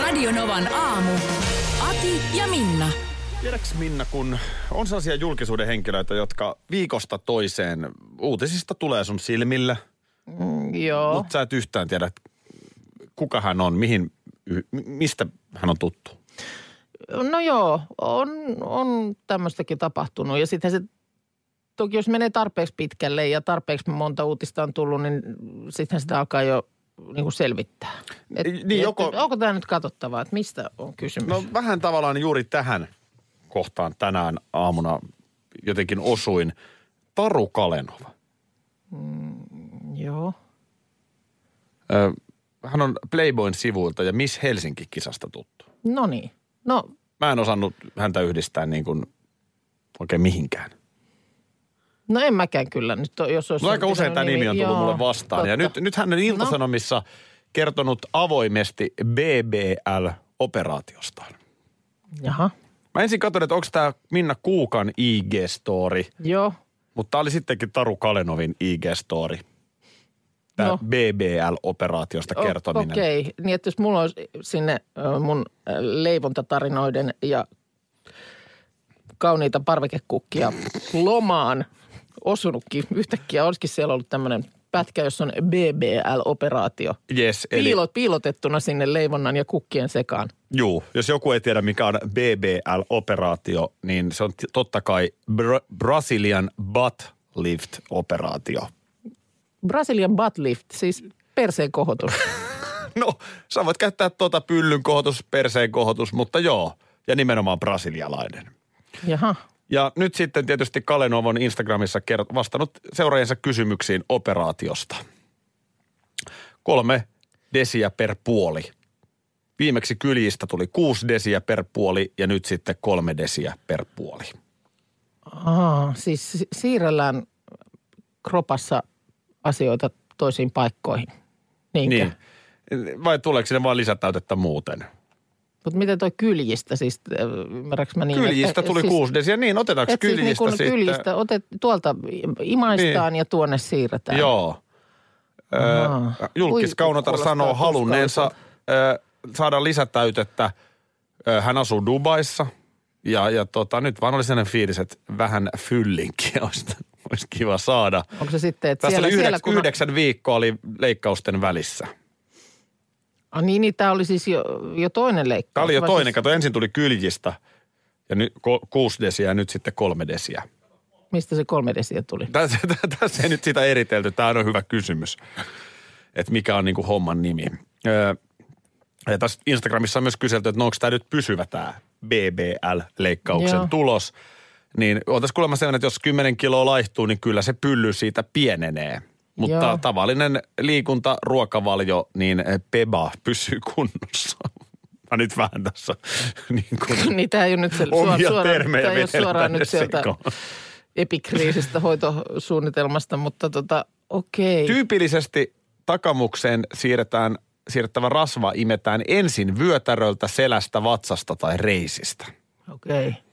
Radionovan aamu. Ati ja Minna. Tiedätkö Minna, kun on sellaisia julkisuuden henkilöitä, jotka viikosta toiseen uutisista tulee sun silmille, Mm, joo. mutta sä et yhtään tiedä, kuka hän on, mihin, y- mistä hän on tuttu. No joo, on, on tämmöistäkin tapahtunut. Ja sitten se, toki jos menee tarpeeksi pitkälle ja tarpeeksi monta uutista on tullut, niin sittenhän sitä alkaa jo niin kuin selvittää. Et, Niin, joko- Onko tämä nyt katsottavaa, että mistä on kysymys? No vähän tavallaan juuri tähän kohtaan tänään aamuna jotenkin osuin. Taru Kalenova. Joo. Ö, Hän on Playboyn sivuilta ja Miss Helsinki-kisasta tuttu. No niin. No Mä en osannut häntä yhdistää niin kuin oikein mihinkään. No en mäkään kyllä nyt, jos olisi... No aika usein tämä nimi on tullut Joo, mulle vastaan. Ja totta. nyt, nyt hän on Iltasanomissa kertonut avoimesti BBL-operaatiostaan. Jaha, Mä ensin katsoin, että onko tämä Minna Kuukan IG-story, joo. mutta tämä oli sittenkin Taru Kalenovin IG-story. Tämä No. BBL-operaatiosta O- kertominen. Okei, niin että jos mulla olisi sinne mun leivontatarinoiden ja kauniita parvekekukkia lomaan osunutkin yhtäkkiä, olisikin siellä ollut tämmöinen pätkä, jossa on BBL-operaatio. Yes, eli Piilot, piilotettuna sinne leivonnan ja kukkien sekaan. juu, jos joku ei tiedä mikä on BBL-operaatio, niin se on t- totta kai Bra- Brazilian Butt Lift-operaatio. Brazilian butt lift, siis perseen kohotus. No, sä voit käyttää tuota pyllyn kohotus, perseen kohotus, mutta joo, ja nimenomaan brasilialainen. Jaha, Ja nyt sitten tietysti Kalenov on Instagramissa kert- vastannut seuraajansa kysymyksiin operaatiosta. Kolme desiä per puoli. Viimeksi kyljistä tuli kuusi desiä per puoli ja nyt sitten kolme desiä per puoli. Aa, siis si- siirrellään kropassa asioita toisiin paikkoihin. Niinkö? Niin. Vai tuleeko sinne vaan lisätäytettä muuten? Mutta miten toi kyljistä siis, äh, ymmärrätkö mä niin? Kyljistä että- tuli siis, kuusi desiä. Niin, otetaanko Et siis kyljistä niin kun sitten? kyljistä, otet, tuolta imaistaan Niin. ja tuonne siirretään. Joo. Ahaa. Ö, Julkiskaunotar sanoo halunneensa ö, saada lisätäytettä. Ö, Hän asuu Dubaissa ja, ja tota, nyt vaan oli sellainen fiilis, että vähän fyllinkiä olisi, olisi kiva saada. Onko se sitten, että Tässä siellä, oli yhdeksän, siellä kun... yhdeksän viikkoa oli leikkausten välissä. Ah, niin, niin tämä oli siis jo, jo toinen leikkaus. Tämä oli jo toinen, Siis, kato ensin tuli kyljistä ja nyt ko, kuusi desiä ja nyt sitten kolme desiä. mistä se kolme desiä tuli? Tässä, tässä ei nyt sitä eritelty. Tämä on hyvä kysymys, että mikä on niin kuin homman nimi. Öö, ja tässä Instagramissa on myös kyselty, että no onko tämä nyt pysyvä tämä BBL-leikkauksen Joo. tulos. Niin otas kuulemma sellainen, että jos 10 kiloa laihtuu, niin kyllä se pylly siitä pienenee. Mutta Joo. tavallinen liikunta, ruokavalio, niin peba pysyy kunnossa. Mä nyt vähän tässä niin kuin tämä ei ole nyt se, omia suoraan, termejä ei ole suoraan nyt sieltä sekaan. epikriisistä hoitosuunnitelmasta, mutta tota, okei. Tyypillisesti takamukseen siirretään, siirrettävä rasva imetään ensin vyötäröltä, selästä, vatsasta tai reisistä. Okei.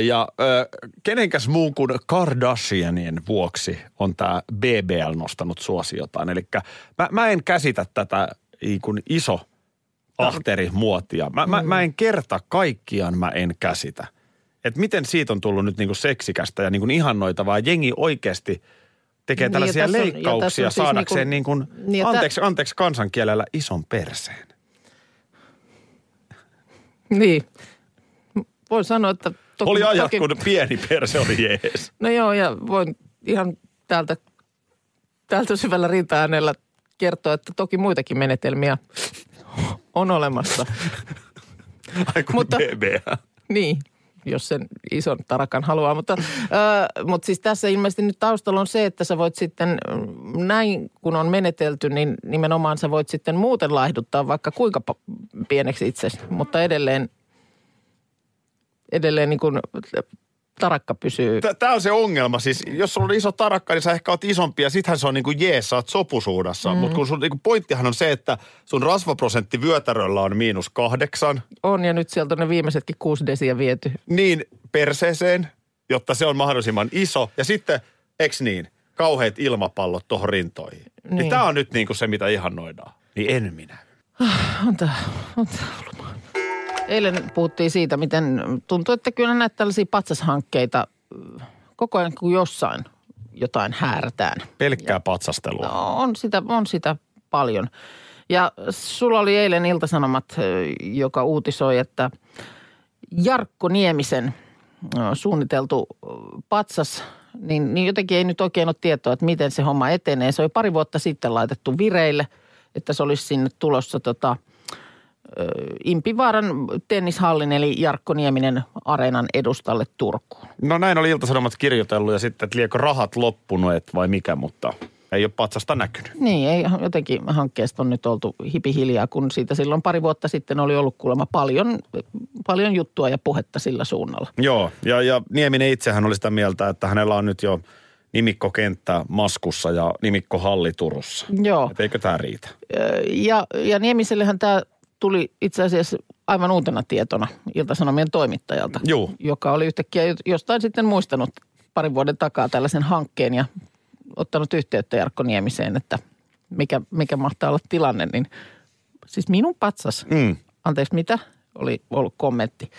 Ja ö, kenenkäs muun kuin Kardashianien vuoksi on tämä BBL nostanut suosiotaan. Eli mä, mä en käsitä tätä niin kuin iso ahterimuotia. Mä, mä, mä en kerta kaikkiaan mä en käsitä. Että miten siitä on tullut nyt niin kuin seksikästä ja niin kuin ihannoitavaa. Jengi oikeasti tekee Niin, tällaisia on- ja leikkauksia on siis saadakseen niin kuin- niin kuin, niin, tä- anteeksi, anteeksi kansankielellä ison perseen. Niin. Voin sanoa, että toki... Oli ajat, toki, kun pieni perse oli jees. No joo, ja voin ihan täältä, täältä syvällä rinta-äänellä kertoa, että toki muitakin menetelmiä on olemassa. Ai kun Mutta-. Niin, jos sen ison tarakan haluaa. Mutta, ö, mutta siis tässä ilmeisesti nyt taustalla on se, että sä voit sitten mm, näin kun on menetelty, niin nimenomaan sä voit sitten muuten laihduttaa vaikka kuinka pieneksi itse, mutta edelleen, edelleen niin kuin tarakka pysyy. Tämä on se ongelma. Siis, jos sulla on iso tarakka, niin sä ehkä oot isompi ja sittenhän se on niin kuin jees, sä oot sopusuudassa. Mm. Mutta kun sun niin kuin pointtihan on se, että sun rasvaprosentti vyötäröllä on miinus kahdeksan. On ja nyt sieltä on ne viimeisetkin kuusi desiä viety. Niin perseeseen, jotta se on mahdollisimman iso. Ja sitten, eks niin, kauheat ilmapallot tuohon rintoihin. Niin. niin tämä on nyt niin kuin se, mitä ihannoidaan. Niin en minä. On tää, on tää ollut. Eilen puhuttiin siitä, miten tuntuu, että kyllä näitä tällaisia patsashankkeita koko ajan kun jossain jotain häärätään. Pelkkää patsastelua. No, on sitä, on sitä paljon. Ja sulla oli eilen Iltasanomat, joka uutisoi, että Jarkko Niemisen suunniteltu patsas, niin, niin jotenkin ei nyt oikein ole tietoa, että miten se homma etenee. Se oli pari vuotta sitten laitettu vireille, että se olisi sinne tulossa tota, Impivaaran tennishallin eli Jarkko Nieminen areenan edustalle Turkuun. No näin oli Ilta-Sanomat kirjoitellut ja sitten, että liekö rahat loppunut, et vai mikä, mutta ei ole patsasta näkynyt. Niin, ei jotenkin hankkeesta on nyt oltu hipihiljaa, kun siitä silloin pari vuotta sitten oli ollut kuulemma paljon, paljon juttua ja puhetta sillä suunnalla. Joo, ja, ja Nieminen itsehän oli sitä mieltä, että hänellä on nyt jo nimikkokenttä Maskussa ja nimikkohalli Turussa. Joo. Et eikö tämä riitä? Ja, ja Niemisellehän tämä tuli itse asiassa aivan uutena tietona Ilta-Sanomien toimittajalta, Juu. joka oli yhtäkkiä jostain sitten muistanut parin vuoden takaa tällaisen hankkeen ja ottanut yhteyttä Jarkko Niemiseen, että mikä, mikä mahtaa olla tilanne, niin siis minun patsas, Mm. anteeksi mitä, oli ollut kommentti.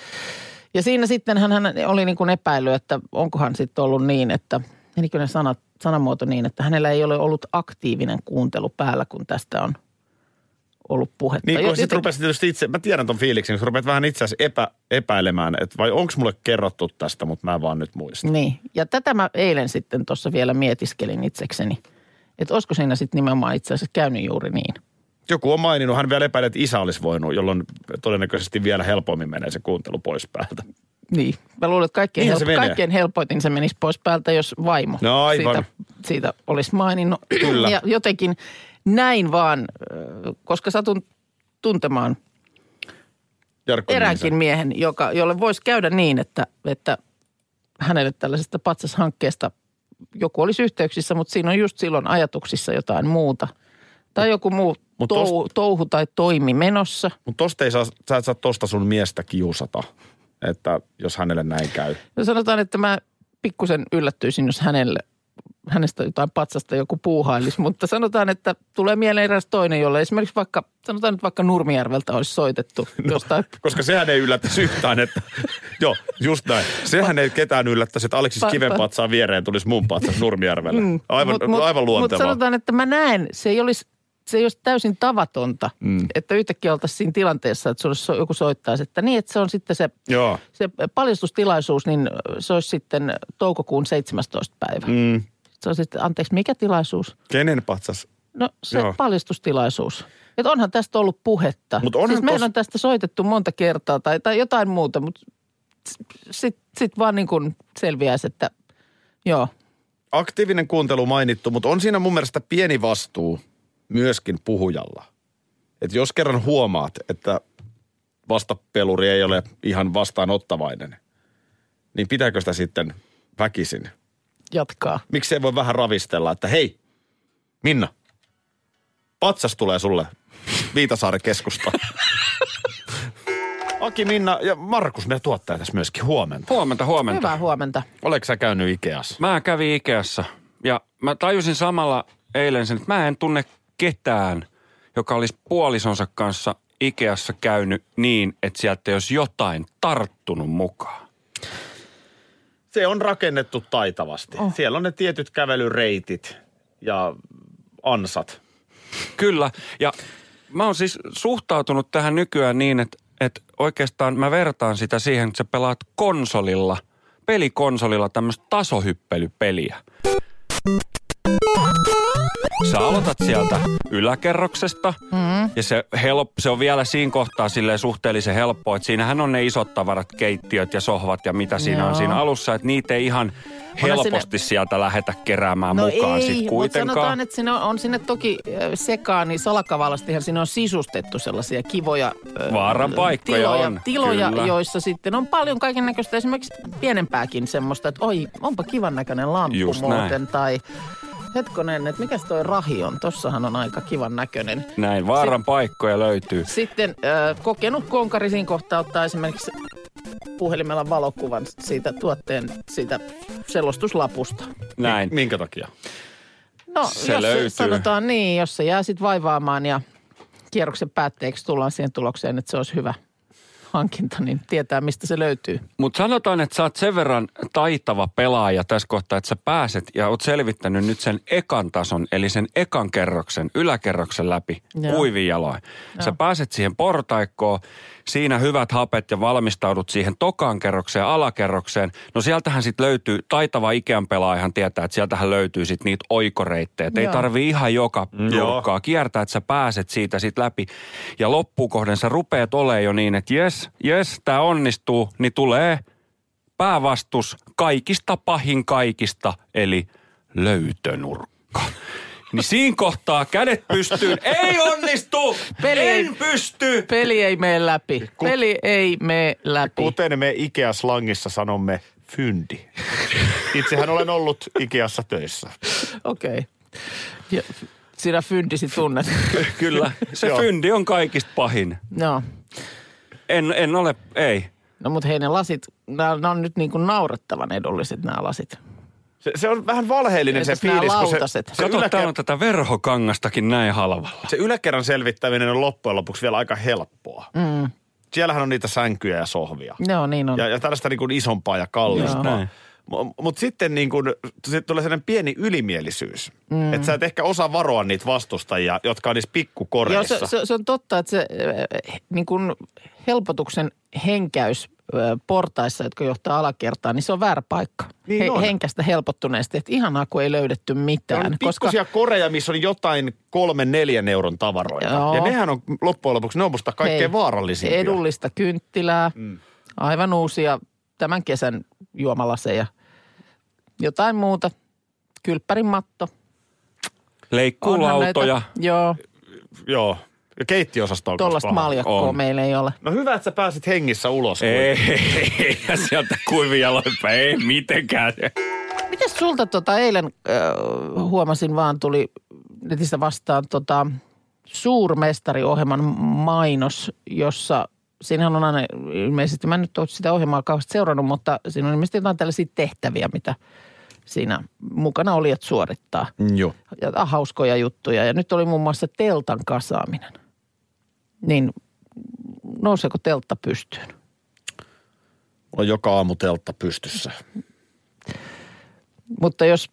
Ja siinä sitten hän, hän oli niin kuin epäily, että onkohan sitten ollut niin, että menikö ne sanat, sanamuoto niin, että hänellä ei ole ollut aktiivinen kuuntelu päällä, kun tästä on ollut puhetta. Niin kun sitten rupesit tietysti itse, mä tiedän ton fiiliksen, kun rupeat vähän itse asiassa epä, epäilemään, että vai onko mulle kerrottu tästä, mutta mä en vaan nyt muista. Niin, ja tätä mä eilen sitten tuossa vielä mietiskelin itsekseni, että olisiko siinä sitten nimenomaan itse asiassa käynyt juuri niin. Joku on maininnut, hän vielä epäilee, että isä olisi voinut, jolloin todennäköisesti vielä helpommin menee se kuuntelu pois päältä. Niin, mä luulen, että kaikkein, Niinhän se help- menee. kaikkein helpoitin se menisi pois päältä, jos vaimo No aivan. Siitä, siitä olisi maininnut. Kyllä. Ja jotenkin näin vaan, koska satun tuntemaan Jarkko eräänkin miehen, joka, jolle voisi käydä niin, että, että hänelle tällaisesta patsashankkeesta joku olisi yhteyksissä, mutta siinä on just silloin ajatuksissa jotain muuta. Tai joku muu mut touhu, touhu tai toimi menossa. Mutta tosta ei saa, sä et saa tosta sun miestä kiusata, että jos hänelle näin käy. Ja sanotaan, että mä pikkusen yllättyisin, jos hänelle, hänestä jotain patsasta joku puuhailisi, mutta sanotaan, että tulee mieleen eräs toinen, jolle esimerkiksi vaikka, sanotaan nyt vaikka Nurmijärveltä olisi soitettu no. jostain Koska sehän ei yllättäisi yhtään, että joo, just näin. Sehän ei ketään yllättäisi, että Aleksis Pa- pa- Kivenpatsaan viereen tulisi mun patsas Nurmijärvelle. Aivan, Mut- mut- aivan Mutta luontevaa. sanotaan, että mä näen, se ei olisi, se ei olisi täysin tavatonta, mm. että yhtäkkiä oltaisiin siinä tilanteessa, että so, joku soittaisi, että niin, että se on sitten se, Joo. se paljastustilaisuus, niin se olisi sitten toukokuun 17. päivä. Mm. Se on sitten, anteeksi, mikä tilaisuus? Kenen patsas? No se Joo. Paljastustilaisuus. Että onhan tästä ollut puhetta. Mut onhan siis meillä tos- on tästä soitettu monta kertaa tai, tai jotain muuta, mutta sitten sit vaan niin kuin selviäisi, että joo, Aktiivinen kuuntelu mainittu, mutta on siinä mun mielestä pieni vastuu myöskin puhujalla. Että jos kerran huomaat, että vastapeluri ei ole ihan vastaanottavainen, niin pitääkö sitä sitten väkisin? Jatkaa. Miksi ei voi vähän ravistella, että hei, Minna, patsas tulee sulle Viitasaaren keskusta. Aki, Minna ja Markus, meidän tuottaja tässä myöskin. Huomenta. Huomenta, huomenta. Hyvää huomenta. Oletko sä käynyt Ikeassa? Mä kävin Ikeassa ja mä tajusin samalla eilen sen, että mä en tunne ketään, joka olisi puolisonsa kanssa Ikeassa käynyt niin, että sieltä ei olisi jotain tarttunut mukaan. Se on rakennettu taitavasti. Oh. Siellä on ne tietyt kävelyreitit ja ansat. Kyllä, ja mä oon siis suhtautunut tähän nykyään niin, että, että oikeastaan mä vertaan sitä siihen, että sä pelaat konsolilla, pelikonsolilla tämmöistä tasohyppelypeliä. Sä aloitat sieltä yläkerroksesta mm. ja se, help, se on vielä siinä kohtaa silleen suhteellisen helppoa, että siinähän on ne isot tavarat, keittiöt ja sohvat ja mitä siinä Joo. on siinä alussa, että niitä ei ihan helposti sieltä lähetä keräämään No mukaan ei, sit mutta kuitenkaan. sanotaan, että siinä on, on sinne toki sekaan, niin salakavalastihan siinä on sisustettu sellaisia kivoja Vaaran paikkoja tiloja, on, tiloja kyllä. joissa sitten on paljon kaiken näköistä, esimerkiksi pienempääkin semmoista, että oi, onpa kivan näköinen lamppu Just muuten, näin. tai hetkonen, että mikäs toi rahi on, tossahan on aika kivan näköinen. Näin, vaaran paikkoja löytyy. Sitten äh, kokenut konkari siinä kohtaa ottaa esimerkiksi puhelimella valokuvan siitä tuotteen, siitä selostuslapusta. Näin. Minkä takia? No, Se jos löytyy. sanotaan niin, jos se jää sitten vaivaamaan ja kierroksen päätteeksi tullaan siihen tulokseen, että se olisi hyvä hankinta, niin tietää, mistä se löytyy. Mutta sanotaan, että sä oot sen verran taitava pelaaja tässä kohtaa, että sä pääset ja oot selvittänyt nyt sen ekan tason, eli sen ekan kerroksen, yläkerroksen läpi kuivin jaloin. Sä pääset siihen portaikkoon, siinä hyvät hapet ja valmistaudut siihen tokaan kerrokseen, alakerrokseen. No sieltähän sitten löytyy, taitava Ikean pelaajahan tietää, että sieltähän löytyy sitten niitä oikoreittejä. Ei Joo. tarvii ihan joka joo. nurkkaa kiertää, että sä pääset siitä sitten läpi. Ja loppukohden sä rupeat olemaan jo niin, että jes, jes, tämä onnistuu, niin tulee päävastus kaikista pahin kaikista, eli löytönurkka. Niin siinä kohtaa kädet pystyyn. Ei onnistu! Peli ei- en pysty! Peli ei mene läpi. Peli ei mene läpi. Kuten me Ikea-slangissa sanomme, fyndi. Itsehän olen ollut Ikeassa töissä. Okei. Okay. Sinä fyndisi tunnet. Kyllä, se fyndi on kaikista pahin. no. En, en ole, ei. No mutta hei ne lasit, nämä on nyt niin kuin naurettavan edulliset nämä lasit. Se, se on vähän valheellinen se fiilis, kun se, se, Kato, yläker- täällä on tätä verhokangastakin näin halvalla. se yläkerran selvittäminen on loppujen lopuksi vielä aika helppoa. Mm. Siellähän on niitä sänkyjä ja sohvia. Joo, niin on. Ja, ja tällaista niin kuin isompaa ja kallista. Joo. Mutta sitten niin kuin, sit tulee sellainen pieni ylimielisyys. Mm. Että sä et ehkä osaa varoa niitä vastustajia, jotka on niissä Joo, pikkukoreissa. se, se, se on totta, että se äh, niin kuin helpotuksen henkäys portaissa, jotka johtaa alakertaan, niin se on väärä paikka. Niin on. henkästä helpottuneesti, että ihanaa, kun ei löydetty on mitään. pikkusia koreja, missä on jotain kolmen, neljän euron tavaroita. Joo. Ja nehän on loppujen lopuksi, ne on musta kaikkein Hei, vaarallisimpia. Edullista kynttilää, mm. aivan uusia tämän kesän juomalaseja. Jotain muuta. Kylppärin matto. Leikkuulautoja. Joo, Joo. Ja keittiöosasto on tuollaista maljakkoa On. meillä ei ole. No hyvä, että sä pääsit hengissä ulos. Ei, ja sieltä kuivin jaloinpä, ei mitenkään. Mites sulta tota eilen äh, huomasin vaan tuli netistä vastaan tota suurmestariohjelman mainos, jossa siinähän on aina ilmeisesti, mä en nyt ole sitä ohjelmaa kauheasti seurannut, mutta siinä on ilmeisesti jotain tällaisia tehtäviä, mitä siinä mukana olijat suorittaa. Joo. Ja ah, hauskoja juttuja. Ja nyt oli muun muassa teltan kasaaminen. Niin nouseeko teltta pystyyn? On joka aamu teltta pystyssä. Mutta jos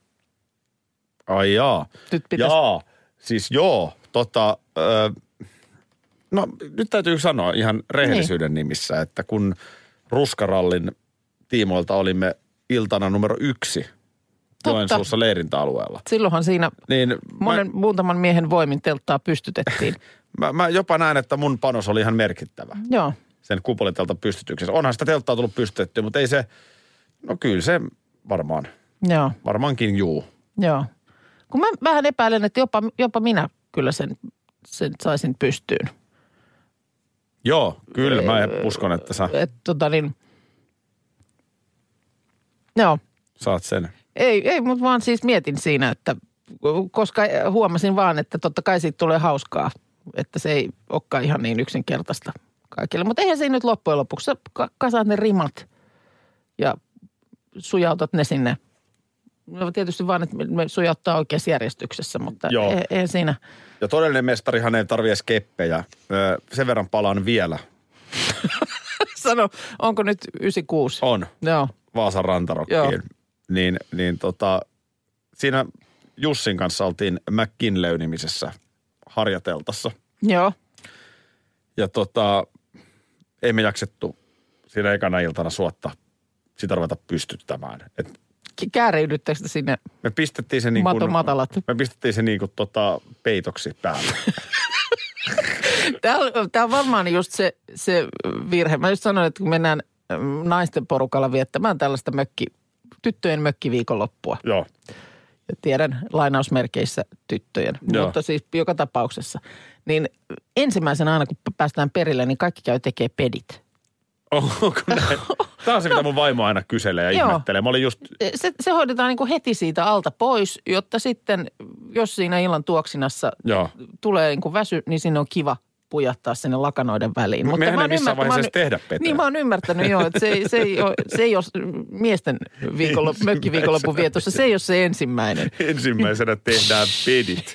Ai jaa. nyt pitäisi... Jaa. Siis joo, tota, ö, no nyt täytyy sanoa ihan rehellisyyden niin. nimissä, että kun Ruskarallin tiimoilta olimme iltana numero yksi Joensuussa leirintäalueella, Silloinhan siinä niin monen, mä, muutaman miehen voimin telttaa pystytettiin. mä, mä jopa näen, että mun panos oli ihan merkittävä Joo. sen kupolitelta pystytyksessä. Onhan sitä telttaa tullut pystytettyä, mutta ei se, no kyllä se varmaan, Joo, varmaankin juu. joo. Kun mä vähän epäilen, että jopa, jopa minä kyllä sen, sen saisin pystyyn. Joo, kyllä mä uskon, että sä Et, tota niin, joo. saat sen. Ei, ei mutta vaan siis mietin siinä, että koska huomasin vaan, että totta kai siitä tulee hauskaa. Että se ei olekaan ihan niin yksinkertaista kaikille. Mutta eihän siinä nyt loppujen lopuksi. Sä ka- kasaat ne rimat ja sujautat ne sinne. No tietysti vaan, että me- sujauttaa oikeassa järjestyksessä, mutta Joo. ei, eihän siinä. Ja todellinen mestarihan ei tarvitse keppejä. Ö, Sen verran palaan vielä. Sano, onko nyt 96? On Joo. Vaasan rantarokkiin. Joo. Niin, niin tota, siinä Jussin kanssa oltiin McKinley-nimisessä harjateltassa. Joo. Ja tota, ei me jaksettu siinä ekana iltana suotta sitä ruveta pystyttämään. Et Kääriydyttekö te sinne? Me pistettiin se niin kuin, matalat. Me pistettiin se niin kuin tota, peitoksi päälle. Tämä on, tämä on varmaan just se, se virhe. Mä just sanoin, että kun mennään naisten porukalla viettämään tällaista mökki, tyttöjen mökkiviikonloppua. Joo. Ja tiedän lainausmerkeissä tyttöjen, Joo. mutta siis joka tapauksessa. Niin ensimmäisenä aina, kun päästään perille, niin kaikki käy tekee pedit. Onko näin? Tämä on se, mitä mun vaimo aina kyselee ja Joo. ihmettelee. Mä olin just, Se, se hoidetaan niin kuin heti siitä alta pois, jotta sitten, jos siinä illan tuoksinassa joo. tulee niin kuin väsy, niin sinne on kiva pujahtaa sinne lakanoiden väliin. Me- mehän mä ei missään vaiheessa oon- tehdä peteä. Niin mä oon ymmärtänyt joo, että se, ei- se, ei ole, se ei ole miesten viikonlop, mökkiviikonlopun vietossa, se ei ole se ensimmäinen. Ensimmäisenä tehdään pedit.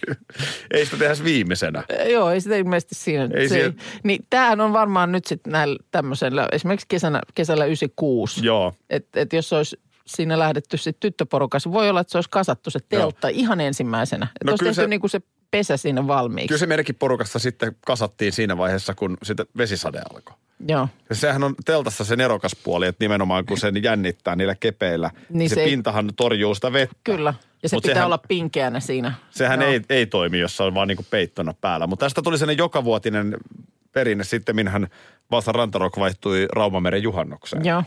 Ei sitä tehdä viimeisenä. Joo, ei sitä ilmeisesti siinä. Ei se, siellä- Niin tämähän on varmaan nyt sitten näillä tämmöisellä, esimerkiksi kesänä, kesällä 96. Joo. Että et jos olisi siinä lähdetty sitten tyttöporukassa, voi olla, että se olisi kasattu se teltta ihan ensimmäisenä. Että No olisi tehty se- niin kuin se pesä siinä valmiiksi. Kyllä se meidänkin porukasta sitten kasattiin siinä vaiheessa, kun sitä vesisade alkoi. Joo. Ja sehän on teltassa se nerokas puoli, että nimenomaan kun sen jännittää niillä kepeillä, niin, Niin se, se pintahan torjuu sitä vettä. Kyllä. Ja se Mut pitää sehän- olla pinkeänä siinä. Sehän Joo. ei, ei toimi, jos se on vaan niinku peittona päällä. Mutta tästä tuli sellainen jokavuotinen perinne sitten, minähän Vaasan rantarok vaihtui Raumameren juhannukseen. Joo.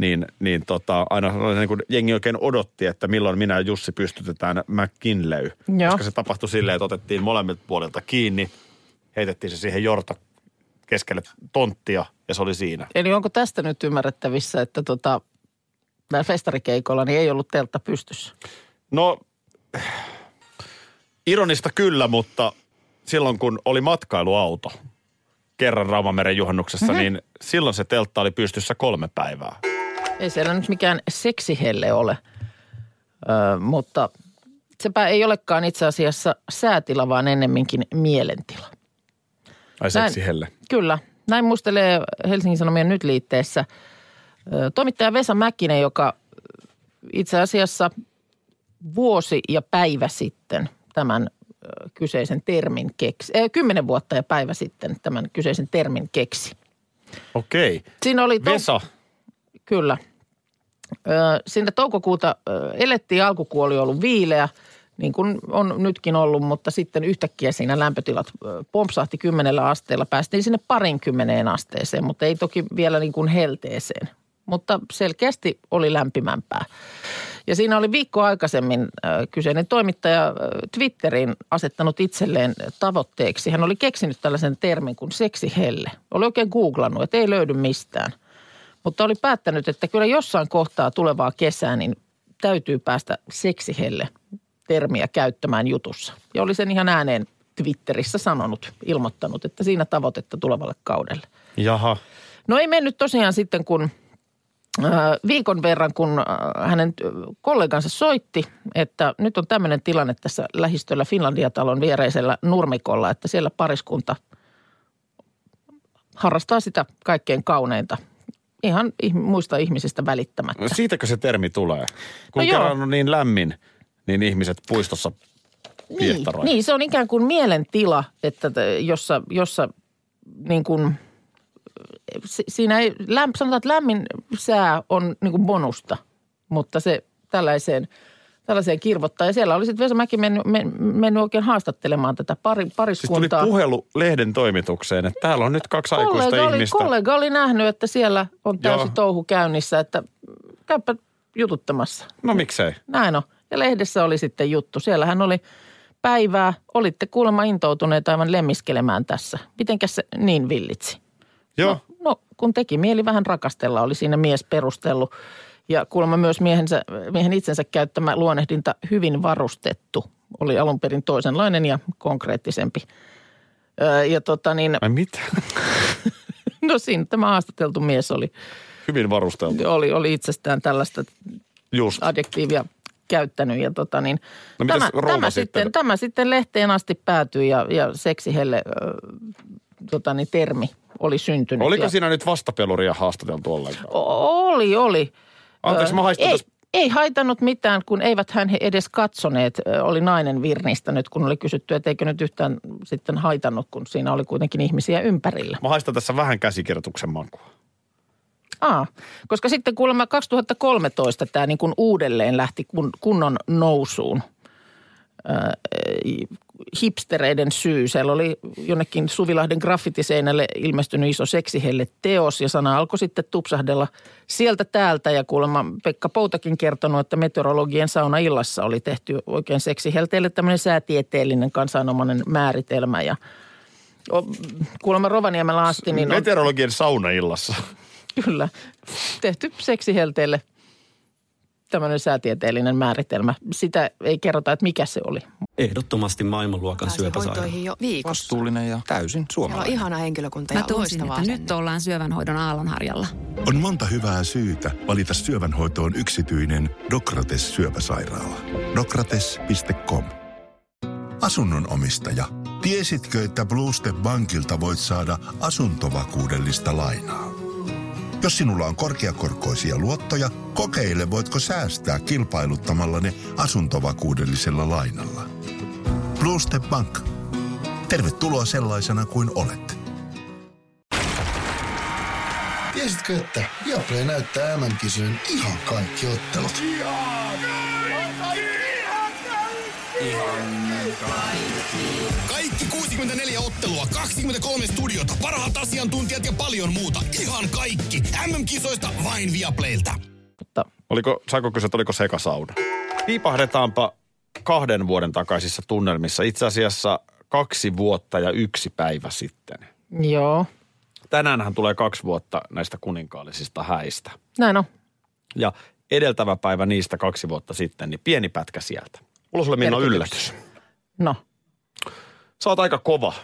Niin, niin tota, aina niin kuin jengi oikein odotti, että milloin minä ja Jussi pystytetään McKinley. Joo. Koska se tapahtui silleen, että otettiin molemmilta puolilta kiinni, heitettiin se siihen jorta keskelle tonttia ja se oli siinä. Eli onko tästä nyt ymmärrettävissä, että tota, näillä festarikeikoilla niin ei ollut teltta pystyssä? No, ironista kyllä, mutta silloin kun oli matkailuauto kerran Raumameren juhannuksessa, mm-hmm. niin silloin se teltta oli pystyssä kolme päivää. Ei siellä nyt mikään seksihelle ole, Ö, mutta sepä ei olekaan itse asiassa säätila, vaan ennemminkin mielentila. Ai Näin. seksi helle. Kyllä. Näin muistelee Helsingin Sanomien nyt liitteessä ö, toimittaja Vesa Mäkinen, joka itse asiassa vuosi ja päivä sitten tämän kyseisen termin keksi. Äh, kymmenen vuotta ja päivä sitten tämän kyseisen termin keksi. Okei. Siinä oli... to- Vesa, Kyllä. Ö, Siinä toukokuuta elettiin, alkukuoli oli ollut viileä, niin kuin on nytkin ollut, mutta sitten yhtäkkiä siinä lämpötilat pompsahti kymmenellä asteella. Päästiin sinne parinkymmeneen asteeseen, mutta ei toki vielä niin kuin helteeseen. Mutta selkeästi oli lämpimämpää. Ja siinä oli viikko aikaisemmin kyseinen toimittaja ö, Twitteriin asettanut itselleen tavoitteeksi. Hän oli keksinyt tällaisen termin kuin seksihelle. Oli oikein googlannut, että ei löydy mistään. Mutta oli päättänyt, että kyllä jossain kohtaa tulevaa kesää, niin täytyy päästä seksihelle termiä käyttämään jutussa. Ja oli sen ihan ääneen Twitterissä sanonut, ilmoittanut, että siinä tavoitetta tulevalle kaudelle. jaha. No ei mennyt tosiaan sitten, kun äh, viikon verran, kun äh, hänen äh, kollegansa soitti, että nyt on tämmöinen tilanne tässä lähistöllä Finlandia-talon viereisellä nurmikolla, että siellä pariskunta harrastaa sitä kaikkein kauneinta. Ihan ih- muista ihmisistä välittämättä. No siitäkö se termi tulee? Kun No joo. kerran on niin lämmin, niin ihmiset puistossa Niin, niin, se on ikään kuin mielentila, että jossa, jossa niin kuin, si- siinä ei, lämp, sanotaan, että lämmin sää on niin kuin bonusta, mutta se tällaiseen, tällaiseen kirvottaa. Ja siellä oli sitten Vesa Mäki mennyt, men- mennyt oikein haastattelemaan tätä pari, Siis tuli pariskuntaa. puhelu lehden toimitukseen, että täällä on nyt kaksi aikuista kollega oli, ihmistä. kollega oli nähnyt, että siellä on täysi Joo. touhu käynnissä, että käypä jututtamassa. No miksei? Näin on. Ja lehdessä oli sitten juttu. Siellähän oli päivää. Olitte kuulemma intoutuneet aivan lemmiskelemään tässä. Mitenkäs se niin villitsi? Joo. No, no, kun teki mieli vähän rakastella, oli siinä mies perustellut. Ja kuulemma myös miehensä, miehen itsensä käyttämä luonehdinta hyvin varustettu oli alun perin toisenlainen ja konkreettisempi. Öö, ja tota niin, Ai mitä? no siinä tämä haastateltu mies oli, Hyvin varusteltu. oli, oli itsestään tällaista Just. adjektiivia käyttänyt. Ja tota niin, No tämä, tämä, sitten? sitten, tämä sitten lehteen asti päätyi ja, ja seksihelle ö, tota niin, termi oli syntynyt. Oliko ja, siinä nyt vastapeluria haastateltu ollenkaan? O- Oli, oli. Anteeksi, mä haistan ei, täs- ei haitannut mitään, kun eivät hän he edes katsoneet. Oli nainen virnistänyt, kun oli kysytty, että eikö nyt yhtään sitten haitannut, kun siinä oli kuitenkin ihmisiä ympärillä. Mä haistan tässä vähän käsikirjoituksen makua. Aa, koska sitten kuulemma 2013 tämä niin kuin uudelleen lähti kun, kunnon nousuun. Hipstereiden syy. Siellä oli jonnekin Suvilahden graffitiseinälle ilmestynyt iso seksihelle teos ja sana alkoi sitten tupsahdella sieltä täältä. Ja kuulemma Pekka Poutakin kertonut, että meteorologien sauna illassa oli tehty oikein seksihelteille tämmöinen säätieteellinen kansanomainen määritelmä ja kuulemma Rovaniemellä asti niin on Meteorologien saunaillassa. kyllä tehty seksihelteelle tämmöinen säätieteellinen määritelmä. Sitä ei kerrota, että mikä se oli. Ehdottomasti maailmanluokan syöpäsairaala. hoitoihin jo viikossa. Vastuullinen ja täysin Siellä on suomalainen. ihana henkilökunta ja Mä loistava että asenne. nyt ollaan syövänhoidon aallonharjalla. On monta hyvää syytä valita syövänhoitoon yksityinen Dokrates syöpäsairaala. Dokrates.com Asunnon omistaja. Tiesitkö, että Bluestep Bankilta voit saada asuntovakuudellista lainaa? Jos sinulla on korkeakorkoisia luottoja, kokeile voitko säästää kilpailuttamalla ne asuntovakuudellisella lainalla. Bluestep Bank. Tervetuloa sellaisena kuin olet. Tiesitkö, että Viaplay näyttää MM-kisojen ihan kaikki ottelut? Kaikki 64 ottelua, 23 studiota, parhaat asiantuntijat ja paljon muuta. Ihan kaikki. MM-kisoista vain Viaplaylta. Mutta Oliko, saako kysyä, että oliko sekasauna? Piipahdetaanpa kahden vuoden takaisissa tunnelmissa. Itse asiassa kaksi vuotta ja yksi päivä sitten. joo, Tänäänhän tulee kaksi vuotta näistä kuninkaallisista häistä. näin on. Ja edeltävä päivä niistä kaksi vuotta sitten, niin pieni pätkä sieltä. Mulla sulle Minna yllätys. No, Sä oot aika kova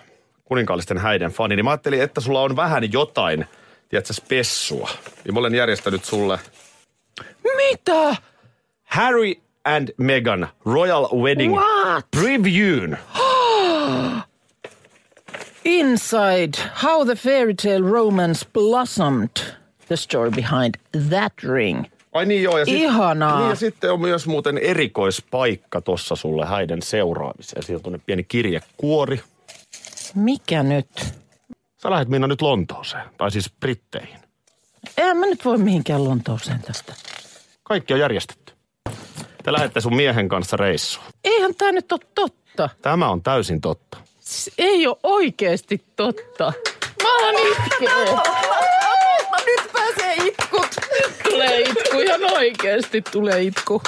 kuninkaallisten häiden fani, niin mä ajattelin, että sulla on vähän jotain, tiedätkö, spessua. Ja mä olen järjestänyt sulle mitä? Harry and Meghan Royal Wedding What? Preview'n. Inside How the Fairy Tale Romance Blossomed. The story behind that ring. Ai niin joo. Ja sit- Ihanaa. Niin ja sitten on myös muuten erikoispaikka tossa sulle häiden seuraamiseen. Siinä on tuonne pieni kirjekuori. Mikä nyt? Sä lähdet Minna nyt Lontooseen, tai siis Britteihin. En mä nyt voi mihinkään Lontooseen tästä. Kaikki on järjestetty. Te lähdette sun miehen kanssa reissuun. Eihän tämä nyt ole totta. Tämä on täysin totta. Siis ei ole oikeasti totta. Mä alan itkeä. Nyt pääsee itkut. Nyt tulee itku. Ihan oikeasti tulee itku.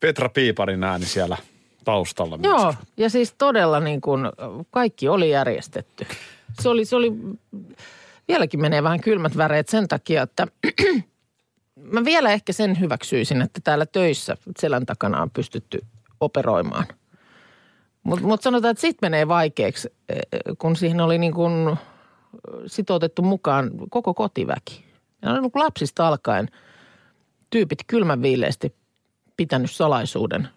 Petra Piiparin ääni siellä taustalla myös. Joo, ja siis todella niin kuin kaikki oli järjestetty. Se oli, se oli, vieläkin menee vähän kylmät väreet sen takia, että mä vielä ehkä sen hyväksyisin, että täällä töissä selän takana on pystytty operoimaan. Mutta mut sanotaan, että sitten menee vaikeaksi, eh, kun siihen oli niin kuin sitoutettu mukaan koko kotiväki. Ja niin kuin lapsista alkaen tyypit kylmän viileästi pitänyt salaisuuden.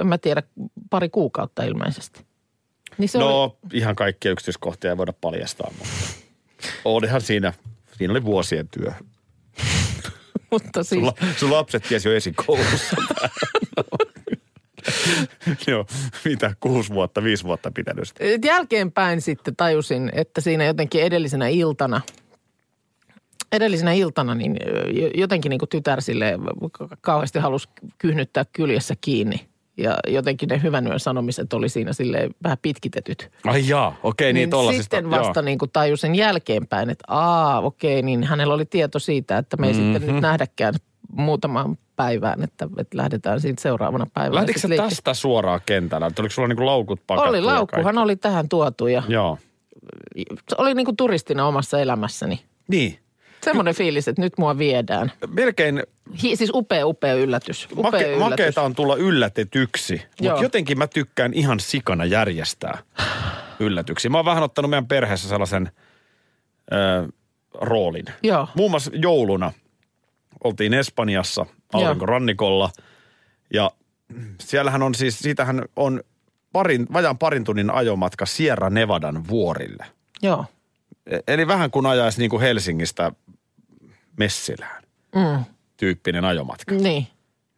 En mä tiedä, pari kuukautta ilmeisesti. Niin se no, oli, ihan kaikkia yksityiskohtia ei voida paljastaa, mutta olihan siinä, siinä oli vuosien työ. mutta siis, Sun, la, sun lapset tiesi jo esikoulussa. Joo, mitä, kuusi vuotta, viisi vuotta pitänyt sitä. jälkeenpäin sitten tajusin, että siinä jotenkin edellisenä iltana, edellisenä iltana niin jotenkin niin kuin tytär sille kauheasti halusi kyhnyttää kyljessä kiinni. Ja jotenkin ne hyvän yön sanomiset oli siinä sille vähän pitkitetyt. Ai jaa, okei, niin, niin sitten vasta niin kuin tajusin jälkeenpäin, että aa, okei, niin hänellä oli tieto siitä, että me ei mm-hmm. sitten nyt nähdäkään muutamaan päivään, että, että lähdetään siitä seuraavana päivänä. Sä liikkeelle. tästä suoraan kentällä? Oliko sulla niinku laukut pakattu? Oli, laukkuhan oli tähän tuotu ja Joo. se oli niin kuin turistina omassa elämässäni. Niin. Semmoinen fiilis, että nyt mua viedään. Melkein Hi, siis upea, upea yllätys. Upea make, yllätys. makeeta on tulla yllätetyksi, mutta jotenkin mä tykkään ihan sikana järjestää yllätyksiä. Mä oon vähän ottanut meidän perheessä sellaisen ö, roolin. Joo. Muun muassa jouluna oltiin Espanjassa aurinkorannikolla ja siellähän on siis, siitähän on parin, vajaan parin tunnin ajomatka Sierra Nevadan vuorille. Joo. E- Eli vähän kuin ajaisi niin kuin Helsingistä Messilään Mm. tyyppinen ajomatka. Niin.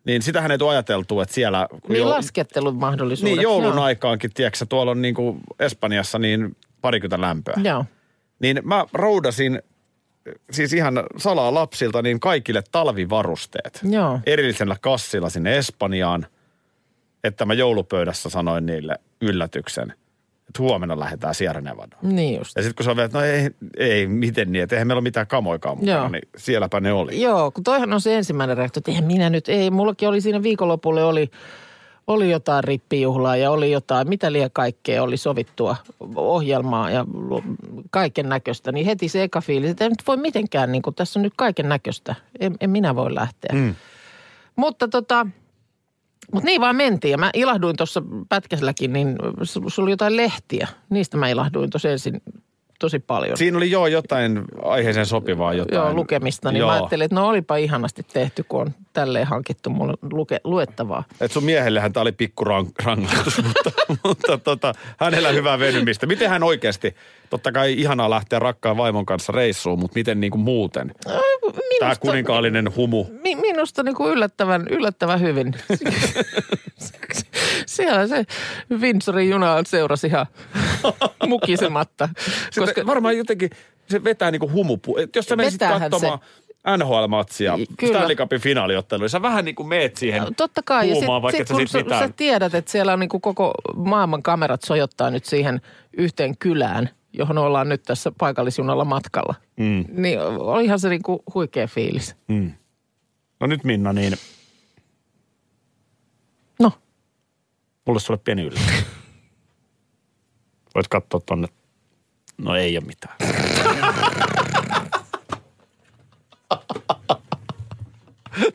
Niin sitähän ei tule ajateltu, että siellä... Niin joul- laskettelun mahdollisuudet. Niin joulun Joo. aikaankin, tiedätkö, tuolla on niin kuin Espanjassa niin parikymmentä lämpöä. Joo. Niin mä roudasin siis ihan salaa lapsilta niin kaikille talvivarusteet. Joo. Erillisellä kassilla sinne Espanjaan, että mä joulupöydässä sanoin niille yllätyksen, että huomenna lähdetään Sierra Nevadaan. Niin just. Ja sitten kun se on vielä, että no ei, ei, miten niin, että eihän meillä ole mitään kamoikaan mukana, Joo. niin sielläpä ne oli. Joo, kun toihan on se ensimmäinen reaktio, että eihän minä nyt, ei, mullakin oli siinä viikonlopulle oli, oli jotain rippijuhlaa ja oli jotain, mitä liian kaikkea oli sovittua ohjelmaa ja kaiken näköistä, niin heti se eka fiilis, että ei nyt voi mitenkään, niin kuin, tässä on nyt kaiken näköistä, en, en minä voi lähteä. Mm. Mutta tota, mutta niin vaan mentiin ja mä ilahduin tuossa pätkäselläkin, niin sulla oli jotain lehtiä, niistä mä ilahduin tuossa ensin tosi paljon. Siinä oli joo jotain aiheeseen sopivaa jotain. Joo, lukemista, niin joo. mä ajattelin, että no olipa ihanasti tehty, kun on tälleen hankittu mulle luke, luettavaa. Et sun miehellehän tämä oli pikku rangaistus, mutta, mutta tota, hänellä hyvää venymistä. Miten hän oikeasti, totta kai ihanaa lähteä rakkaan vaimon kanssa reissuun, mutta miten niin kuin muuten? Tämä kuninkaallinen humu. mi, minusta niin kuin yllättävän, yllättävän hyvin. Siellä se Windsorin juna seurasi ihan mukisematta. Koska... Koska, Varmaan jotenkin se vetää niin kuin humupu. Et jos sä menisit katsomaan NHL-matsia, Kyllä. Stanley Cupin finaaliottelua, sä vähän niin kuin meet siihen Totta kai. Ja huumaan, sä kun siitä sä, mitään. sä tiedät, että siellä on niin kuin koko maailman kamerat sojottaa nyt siihen yhteen kylään, johon ollaan nyt tässä paikallisjunalla matkalla. Mm. Niin olihan se niin kuin huikea fiilis. Mm. No nyt Minna, niin No, mulle sulle pieni yllätys. Voit katsoa tonne. No ei ole mitään.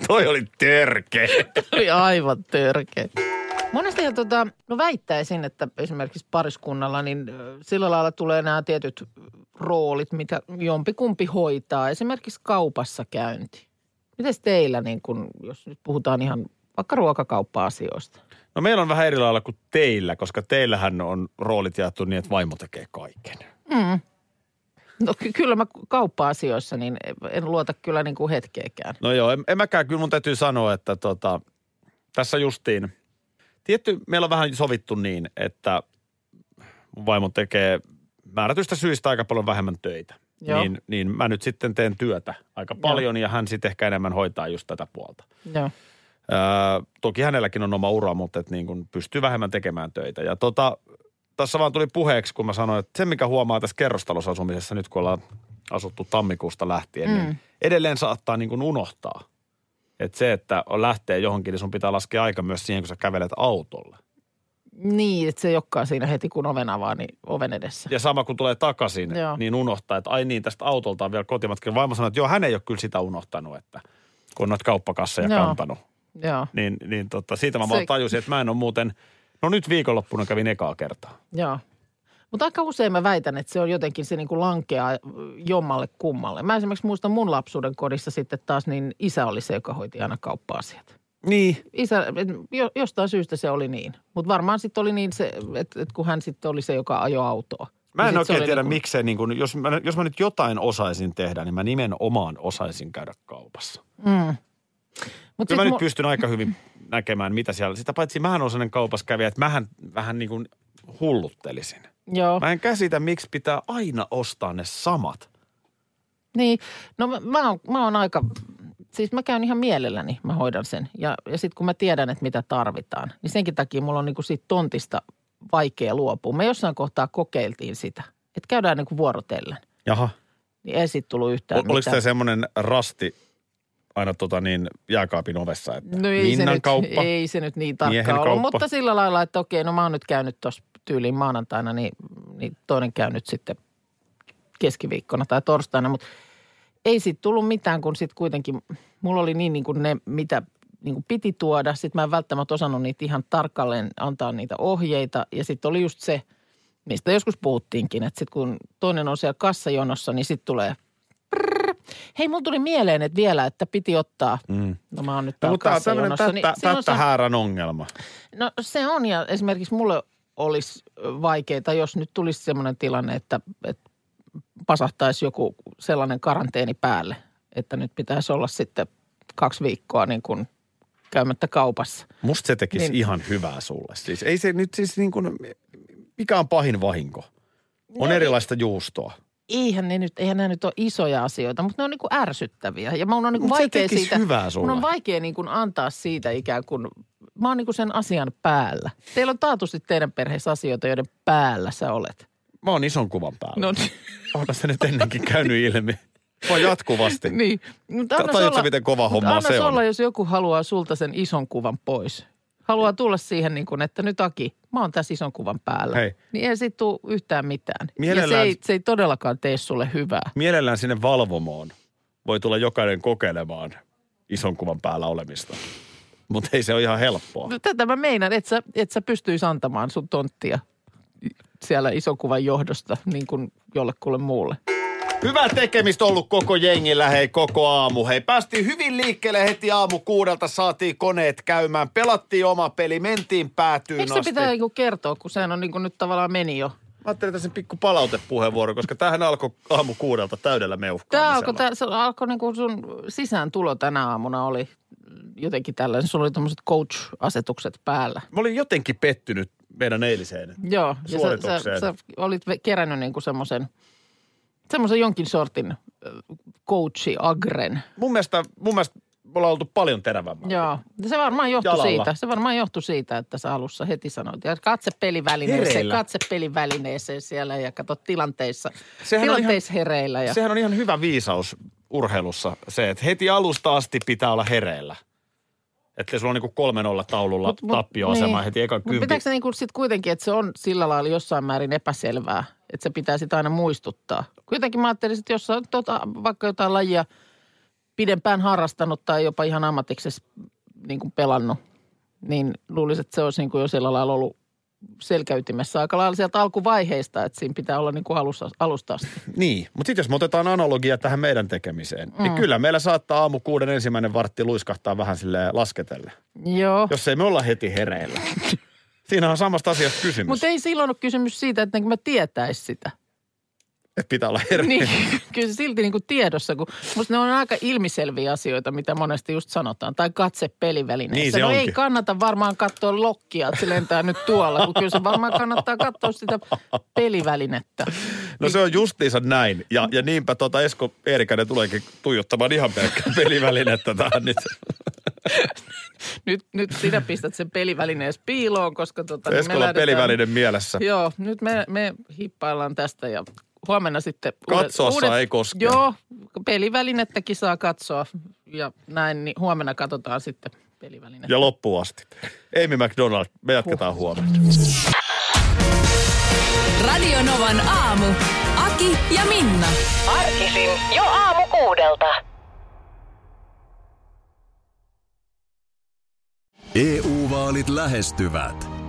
Toi oli törkeä. oli aivan törkeä. Monesti tota, no väittäisin, että esimerkiksi pariskunnalla, niin sillä lailla tulee nämä tietyt roolit, mitä jompikumpi hoitaa. Esimerkiksi kaupassa käynti. Miten teillä, niin kun, jos nyt puhutaan ihan vaikka ruokakauppa-asioista? No meillä on vähän eri lailla kuin teillä, koska teillähän on roolit jaettu niin, että vaimo tekee kaiken. Mm. No ky- kyllä mä kauppa-asioissa, niin en luota kyllä niin kuin hetkeäkään. No joo, en, en mäkään. Kyllä mun täytyy sanoa, että tota, tässä justiin, tietty, meillä on vähän sovittu niin, että mun vaimo tekee määrätystä syistä aika paljon vähemmän töitä. Joo. Niin, niin mä nyt sitten teen työtä aika paljon ja hän sitten ehkä enemmän hoitaa just tätä puolta. Joo. Öö, toki hänelläkin on oma ura, mutta et niin kuin pystyy vähemmän tekemään töitä. Ja tota, tässä vaan tuli puheeksi, kun mä sanoin, että se mikä huomaa tässä kerrostalosasumisessa nyt, kun ollaan asuttu tammikuusta lähtien, mm. niin edelleen saattaa niin kuin unohtaa. Että se, että on lähtee johonkin, niin sun pitää laskea aika myös siihen, kun sä kävelet autolla. Niin, että se ei olekaan siinä heti kun oven avaa, niin oven edessä. Ja sama kun tulee takaisin, Joo. niin unohtaa, että ai niin, tästä autolta on vielä kotimatka. Vaimo sanoi, että joo, hän ei ole kyllä sitä unohtanut, että kun on noita kauppakasseja Joo. kantanut. Joo, Niin, niin tota, siitä mä Se- vaan tajusin, että mä en ole muuten, no nyt viikonloppuna kävin ekaa kertaa. joo. Mutta aika usein mä väitän, että se on jotenkin se niinku lankeaa jommalle kummalle. Mä esimerkiksi muistan mun lapsuuden kodissa sitten taas, niin isä oli se, joka hoiti aina kauppa-asiat. Niin. Isä, jostain syystä se oli niin. Mutta varmaan sitten oli niin se, että et kun hän sitten oli se, joka ajoi autoa. Mä en niin oikein tiedä, niinku- miksei, niin kun, jos, mä, jos mä nyt jotain osaisin tehdä, niin mä nimenomaan osaisin käydä kaupassa. Mm. Mut Kyllä mä nyt mu- pystyn aika hyvin näkemään, mitä siellä. Sitä paitsi mähän on sellainen kaupassa kävijä, että mähän vähän niin kuin hulluttelisin. Joo. Mä en käsitä, miksi pitää aina ostaa ne samat. Niin, no mä, mä, oon, mä oon aika, siis mä käyn ihan mielelläni, mä hoidan sen. Ja, ja sitten kun mä tiedän, että mitä tarvitaan, niin senkin takia mulla on niinku siitä tontista vaikea luopua. Me jossain kohtaa kokeiltiin sitä, että käydään niinku vuorotellen. Jaha. Niin ei siitä tullut yhtään O, oliko mitään. tämä semmoinen rasti aina tota niin, jääkaapin ovessa, että No ei se, nyt, kauppa? ei se nyt niin Miehen tarkkaa ollut, kauppa. mutta sillä lailla, että okei, no mä oon nyt käynyt tuossa tyyliin maanantaina, niin, niin toinen käy nyt sitten keskiviikkona tai torstaina, mutta ei siitä tullut mitään, kun sitten kuitenkin mulla oli niin, niin kuin ne, mitä niin kuin piti tuoda. Sitten mä en välttämättä osannut niitä ihan tarkalleen antaa niitä ohjeita. Ja sitten oli just se, mistä joskus puhuttiinkin, että sitten kun toinen on siellä kassajonossa, niin sitten tulee. Hei, mulla tuli mieleen, että vielä, että piti ottaa. Mm. No mä oon nyt No, mutta tämä on tämmöinen tättä, silloin tättä häärän ongelma. No se on ja esimerkiksi mulle olisi vaikeaa, jos nyt tulisi sellainen tilanne, että, että pasahtaisi joku sellainen karanteeni päälle, että nyt pitäisi olla sitten kaksi viikkoa niin kuin käymättä kaupassa. Musta se tekisi Niin. niin. ihan hyvää sulle. Siis ei se nyt siis niin kuin, mikä on pahin vahinko? On No, erilaista juustoa. Eihän ne nyt, eihän nämä nyt ole isoja asioita, mutta ne on niin kuin ärsyttäviä. Ja mun on niin kuin vaikea siitä, hyvää mun sulle. on vaikea niin kuin antaa siitä ikään kuin, mä oon niin kuin sen asian päällä. Teillä on taatusti teidän perheessä asioita, joiden päällä sä olet. Mä oon ison kuvan päällä. No niin. Onko se nyt ennenkin käynyt ilmi? Oon jatkuvasti. niin. Mutta olla- miten kova annas se on? olla, jos joku haluaa sulta sen ison kuvan pois. Haluaa tulla siihen niin kuin, että nyt Aki, mä oon tässä ison kuvan päällä. Hei. Niin ei siitä tule yhtään mitään. Ja se Mielellään- ei, se ei todellakaan tee sulle hyvää. Mielellään sinne valvomoon voi tulla jokainen kokeilemaan ison kuvan päällä olemista. Mutta ei se ole ihan helppoa. No, tätä mä meinaan, että sä, et sä pystyisi antamaan sun tonttia siellä ison kuvan johdosta niin kuin jollekulle muulle. Hyvää tekemistä ollut koko jengillä, hei koko aamu. Hei, päästiin hyvin liikkeelle heti aamu kuudelta, saatiin koneet käymään, pelattiin oma peli, mentiin päätyyn Eikö se asti. pitää niinku kertoa, kun sehän on niinku nyt tavallaan meni jo? Mä ajattelin tässä pikku palautepuheenvuoro, koska tämähän alkoi aamu kuudelta täydellä Tämä meuhkaamisella. alkoi, tää, se alkoi niinku sun sisääntulo tänä aamuna oli jotenkin tällainen. Sulla oli tämmöiset coach-asetukset päällä. Mä olin jotenkin pettynyt meidän eiliseen. Joo, ja sä, sä, sä olit kerännyt niinku semmoisen, semmoisen jonkin sortin coachi agren. Mun mielestä, mun mielestä me ollaan oltu paljon terävämmää. Joo, se varmaan johtui Jalalla. siitä. Se varmaan johtui siitä, että sä alussa heti sanoit. Ja katse pelivälineeseen, Hereillä. katse pelivälineeseen siellä ja kato tilanteissa. Sehän on tilanteissa hereillä. Ja... Sehän on ihan hyvä viisaus urheilussa se, että heti alusta asti pitää olla hereillä. Että sulla on niinku kolmen olla taululla Mut- mut- tappioasema niin. heti Mutta kympi. pitääkö se niinku sit kuitenkin, että se on sillä lailla jossain määrin epäselvää, että se pitää sitä aina muistuttaa? Kuitenkin mä ajattelin, että jos oot tota, vaikka jotain lajia pidempään harrastanut tai jopa ihan ammatiksessa niin kuin pelannut, niin luulisin, että se olisi niin kuin jo sillä lailla ollut selkäytimessä aika lailla sieltä alkuvaiheista, että siinä pitää olla niin kuin alusta, alusta asti. Niin, mutta sitten jos me otetaan analogia tähän meidän tekemiseen, mm. niin kyllä meillä saattaa aamu kuuden ensimmäinen vartti luiskahtaa vähän sille lasketelle. Joo. Jos ei me olla heti hereillä. Siinä on samasta asiasta kysymys, Mutta ei silloin ole kysymys siitä, että mä tietäisi sitä. Että pitää olla hereillä. Niin, kyllä se silti niin kuin tiedossa, kun musta ne on aika ilmiselviä asioita, mitä monesti just sanotaan. Tai katse pelivälineessä. Niin se no ei kannata varmaan katsoa lokkia, että se lentää nyt tuolla, kun kyllä se varmaan kannattaa katsoa sitä pelivälinettä. No se on justiinsa näin. Ja, ja niinpä tota Esko Eerikäinen tuleekin tuijottamaan ihan pelkkää pelivälinettä tähän nyt. Nyt, nyt sinä pistät sen pelivälineen piiloon, koska tota, niin me Eskolla lähdetään- pelivälinen mielessä. Joo, nyt me, me hippaillaan tästä ja huomenna sitten... Katsoa saa, ei koskea. Joo, pelivälinettäkin saa katsoa ja näin, niin huomenna katsotaan sitten pelivälinettä. Ja loppuun asti. Amy McDonald, me jatketaan huomenna. Radio Novan aamu. Aki ja Minna. Arkisin jo aamu kuudelta. EU-vaalit lähestyvät.